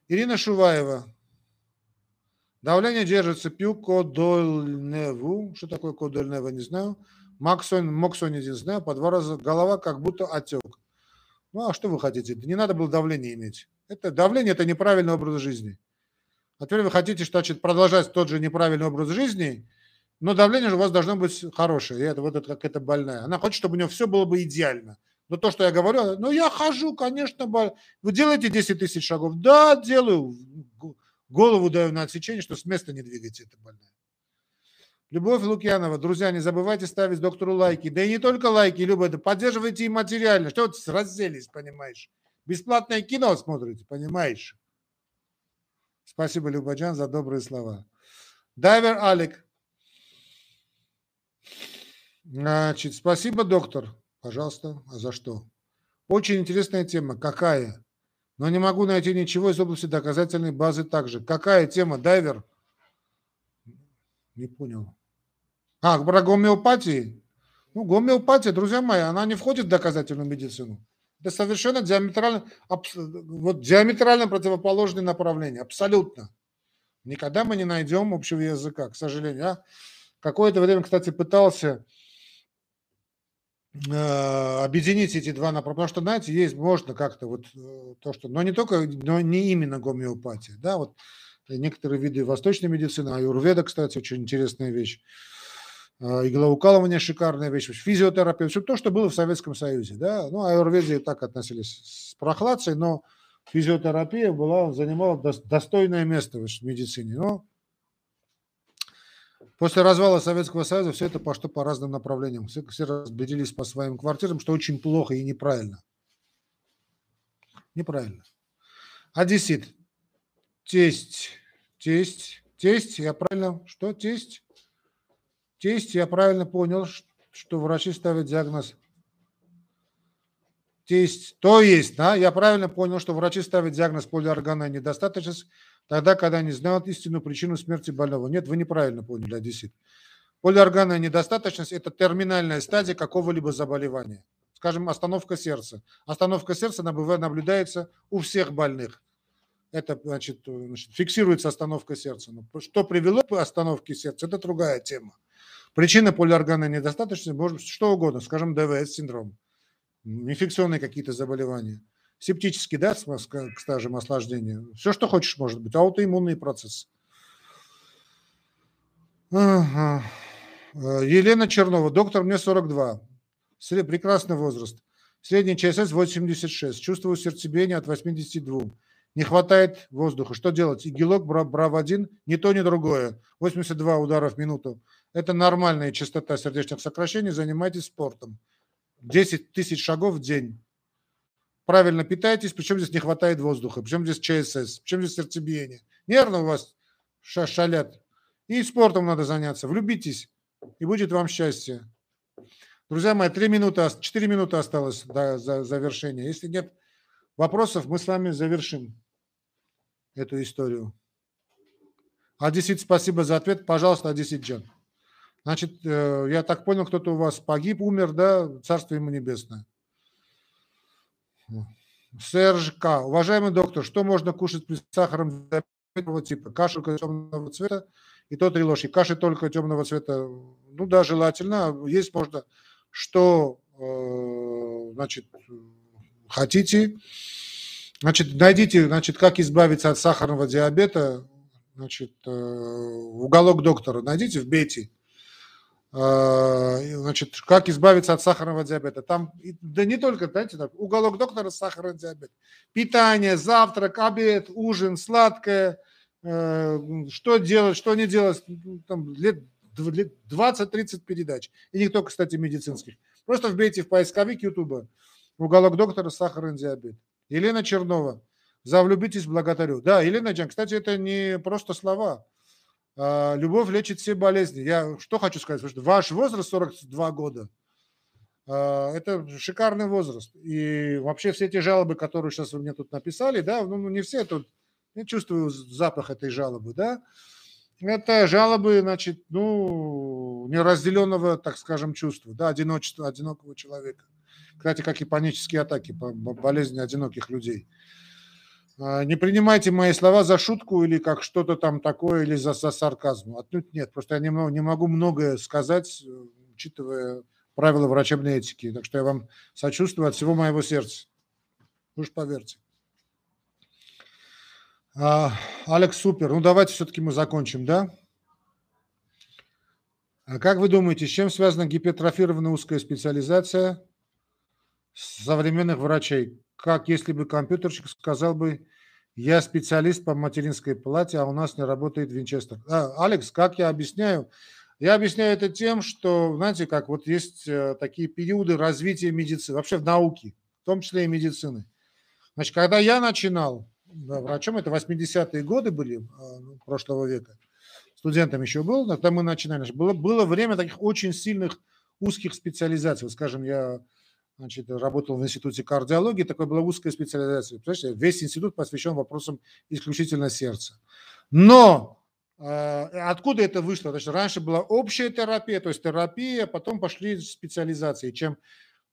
Ирина Шуваева. Давление держится. Пью кодольневу. Что такое кодольнева, не знаю. Максон, моксонидин знаю. По два раза голова как будто отек. Ну, а что вы хотите? Не надо было давление иметь. Это давление – это неправильный образ жизни. А теперь вы хотите, значит, продолжать тот же неправильный образ жизни но давление же у вас должно быть хорошее. И это вот это как это больная. Она хочет, чтобы у нее все было бы идеально. Но то, что я говорю, ну я хожу, конечно, вы делаете 10 тысяч шагов? Да, делаю. Голову даю на отсечение, что с места не двигайте, это больная. Любовь Лукьянова. Друзья, не забывайте ставить доктору лайки. Да и не только лайки, Люба, это поддерживайте и материально. Что вот разделись, понимаешь? Бесплатное кино смотрите, понимаешь? Спасибо, Любаджан, за добрые слова. Дайвер Алик. Значит, спасибо, доктор. Пожалуйста. А за что? Очень интересная тема. Какая? Но не могу найти ничего из области доказательной базы также. Какая тема, дайвер? Не понял. А, про гомеопатии? Ну, гомеопатия, друзья мои, она не входит в доказательную медицину. Это совершенно диаметрально, вот диаметрально противоположные направления. Абсолютно. Никогда мы не найдем общего языка, к сожалению. Я какое-то время, кстати, пытался объединить эти два направления, потому что, знаете, есть, можно как-то вот э, то, что, но не только, но не именно гомеопатия, да, вот некоторые виды восточной медицины, аюрведа, кстати, очень интересная вещь, э, иглоукалывание шикарная вещь, физиотерапия, все то, что было в Советском Союзе, да, ну, аюрведе так относились с прохладцей, но физиотерапия была, занимала достойное место в медицине, но После развала Советского Союза все это пошло по разным направлениям. Все, все разбеделись по своим квартирам, что очень плохо и неправильно. Неправильно. Одессит. Тесть. Тесть. Тесть. Я правильно... Что? Тесть? Тесть. Я правильно понял, что врачи ставят диагноз. Тесть. То есть, да? Я правильно понял, что врачи ставят диагноз полиорганная недостаточность тогда, когда не знают истинную причину смерти больного. Нет, вы неправильно поняли, одессит. Полиорганная недостаточность – это терминальная стадия какого-либо заболевания. Скажем, остановка сердца. Остановка сердца наблюдается у всех больных. Это значит, значит фиксируется остановка сердца. Но что привело к остановке сердца, это другая тема. Причина полиорганной недостаточности может быть что угодно, скажем, ДВС-синдром, инфекционные какие-то заболевания – септический, да, к стажам ослаждения. Все, что хочешь, может быть. Аутоиммунный процесс. Ага. Э, Елена Чернова, доктор, мне 42. Прекрасный возраст. Средний ЧСС 86. Чувствую сердцебиение от 82. Не хватает воздуха. Что делать? Игелок, брав-1, ни то, ни другое. 82 удара в минуту. Это нормальная частота сердечных сокращений. Занимайтесь спортом. 10 тысяч шагов в день правильно питаетесь, причем здесь не хватает воздуха, причем здесь ЧСС, причем здесь сердцебиение. Нервно у вас шалят. И спортом надо заняться. Влюбитесь, и будет вам счастье. Друзья мои, 3 минуты, 4 минуты осталось до завершения. Если нет вопросов, мы с вами завершим эту историю. Одессит, спасибо за ответ. Пожалуйста, Одессит Джан. Значит, э, я так понял, кто-то у вас погиб, умер, да? Царство ему небесное. Серж К. Уважаемый доктор, что можно кушать при сахарном диабете типа? Кашу темного цвета и то три ложки. Каши только темного цвета, ну да, желательно. Есть можно, что, э, значит, хотите. Значит, найдите, значит, как избавиться от сахарного диабета. Значит, э, уголок доктора найдите, вбейте значит, как избавиться от сахарного диабета. Там, да не только, знаете, так, уголок доктора сахарный диабет. Питание, завтрак, обед, ужин, сладкое, э, что делать, что не делать, там лет 20-30 передач. И не только, кстати, медицинских. Просто вбейте в поисковик Ютуба уголок доктора сахарный диабет. Елена Чернова. За влюбитесь, благодарю. Да, Елена Джан, кстати, это не просто слова. А, любовь лечит все болезни. Я что хочу сказать, что ваш возраст 42 года, а, это шикарный возраст. И вообще все эти жалобы, которые сейчас вы мне тут написали, да, ну, ну не все тут, я чувствую запах этой жалобы, да, это жалобы, значит, ну, неразделенного, так скажем, чувства, да, одиночества, одинокого человека. Кстати, как и панические атаки, болезни одиноких людей. А, не принимайте мои слова за шутку или как что-то там такое, или за, за сарказм. Отнюдь нет. Просто я не, не могу многое сказать, э, учитывая правила врачебной этики. Так что я вам сочувствую от всего моего сердца. Уж поверьте. А, Алекс, супер. Ну, давайте все-таки мы закончим, да? А как вы думаете, с чем связана гипертрофированная узкая специализация современных врачей? Как если бы компьютерщик сказал бы, я специалист по материнской плате, а у нас не работает винчестер. А, Алекс, как я объясняю? Я объясняю это тем, что, знаете, как вот есть э, такие периоды развития медицины, вообще в науке, в том числе и медицины. Значит, когда я начинал да, врачом, это 80-е годы были а, ну, прошлого века, студентом еще был, когда мы начинали, было, было время таких очень сильных узких специализаций. Вот, скажем, я значит, работал в институте кардиологии, такая была узкая специализация. Понимаете, весь институт посвящен вопросам исключительно сердца. Но э, откуда это вышло? Значит, раньше была общая терапия, то есть терапия, потом пошли специализации. Чем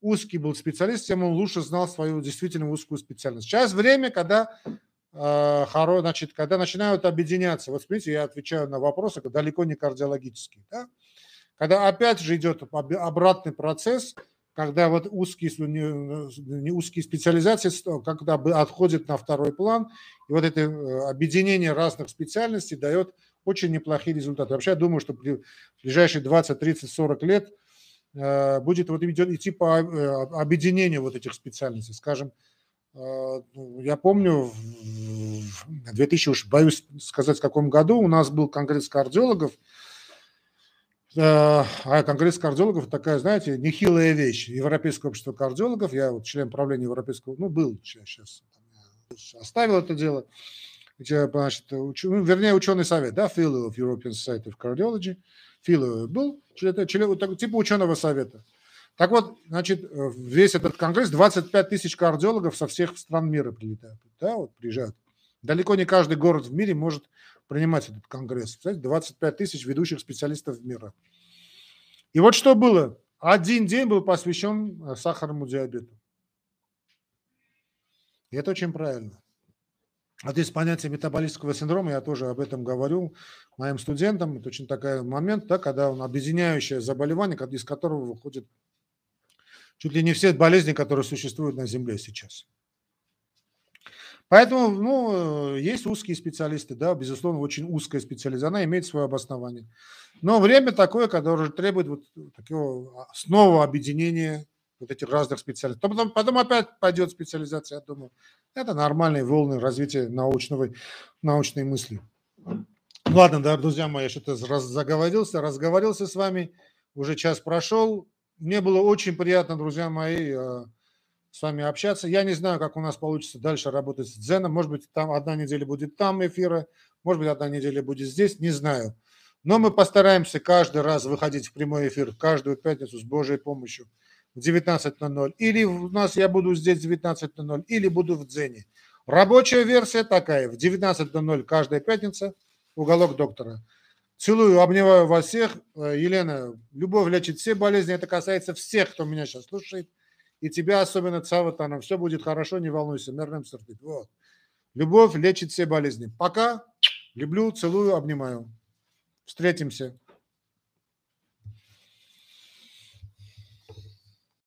узкий был специалист, тем он лучше знал свою действительно узкую специальность. Сейчас время, когда э, значит, когда начинают объединяться. Вот смотрите, я отвечаю на вопросы, далеко не кардиологические. Да? Когда опять же идет обратный процесс – когда вот узкие, не узкие специализации, когда отходят на второй план, и вот это э, объединение разных специальностей дает очень неплохие результаты. Вообще, я думаю, что в ближайшие 20, 30, 40 лет э, будет вот идти по э, объединению вот этих специальностей. Скажем, ну, я помню, в 2000, уж боюсь сказать, в каком году у нас был конгресс кардиологов, а конгресс кардиологов такая, знаете, нехилая вещь. Европейское общество кардиологов, я вот член правления Европейского, ну, был сейчас, оставил это дело. Значит, уч, ну, вернее, ученый совет, да, Fellow of European Society of Cardiology, Fellow был, член, член, типа ученого совета. Так вот, значит, весь этот конгресс, 25 тысяч кардиологов со всех стран мира прилетают, да, вот приезжают. Далеко не каждый город в мире может принимать этот конгресс. Кстати, 25 тысяч ведущих специалистов мира. И вот что было. Один день был посвящен э, сахарному диабету. И это очень правильно. Вот есть понятие метаболического синдрома, я тоже об этом говорю моим студентам. Это очень такой момент, да, когда он объединяющее заболевание, из которого выходит чуть ли не все болезни, которые существуют на Земле сейчас. Поэтому, ну, есть узкие специалисты, да, безусловно, очень узкая специализация, она имеет свое обоснование. Но время такое, которое требует вот такого а, снова объединения вот этих разных специалистов. Потом, потом опять пойдет специализация, я думаю. Это нормальные волны развития научного, научной мысли. Ладно, да, друзья мои, я что-то раз, заговорился, разговорился с вами. Уже час прошел. Мне было очень приятно, друзья мои, а, с вами общаться. Я не знаю, как у нас получится дальше работать с Дзеном. Может быть, там одна неделя будет там эфира, может быть, одна неделя будет здесь, не знаю. Но мы постараемся каждый раз выходить в прямой эфир, каждую пятницу с Божьей помощью в 19.00. Или у нас я буду здесь в 19.00, или буду в Дзене. Рабочая версия такая, в 19.00 каждая пятница, уголок доктора. Целую, обнимаю вас всех. Э, Елена, любовь лечит все болезни, это касается всех, кто меня сейчас слушает и тебя особенно Цаватаном. Все будет хорошо, не волнуйся. Мернем сертит. Вот. Любовь лечит все болезни. Пока. Люблю, целую, обнимаю. Встретимся.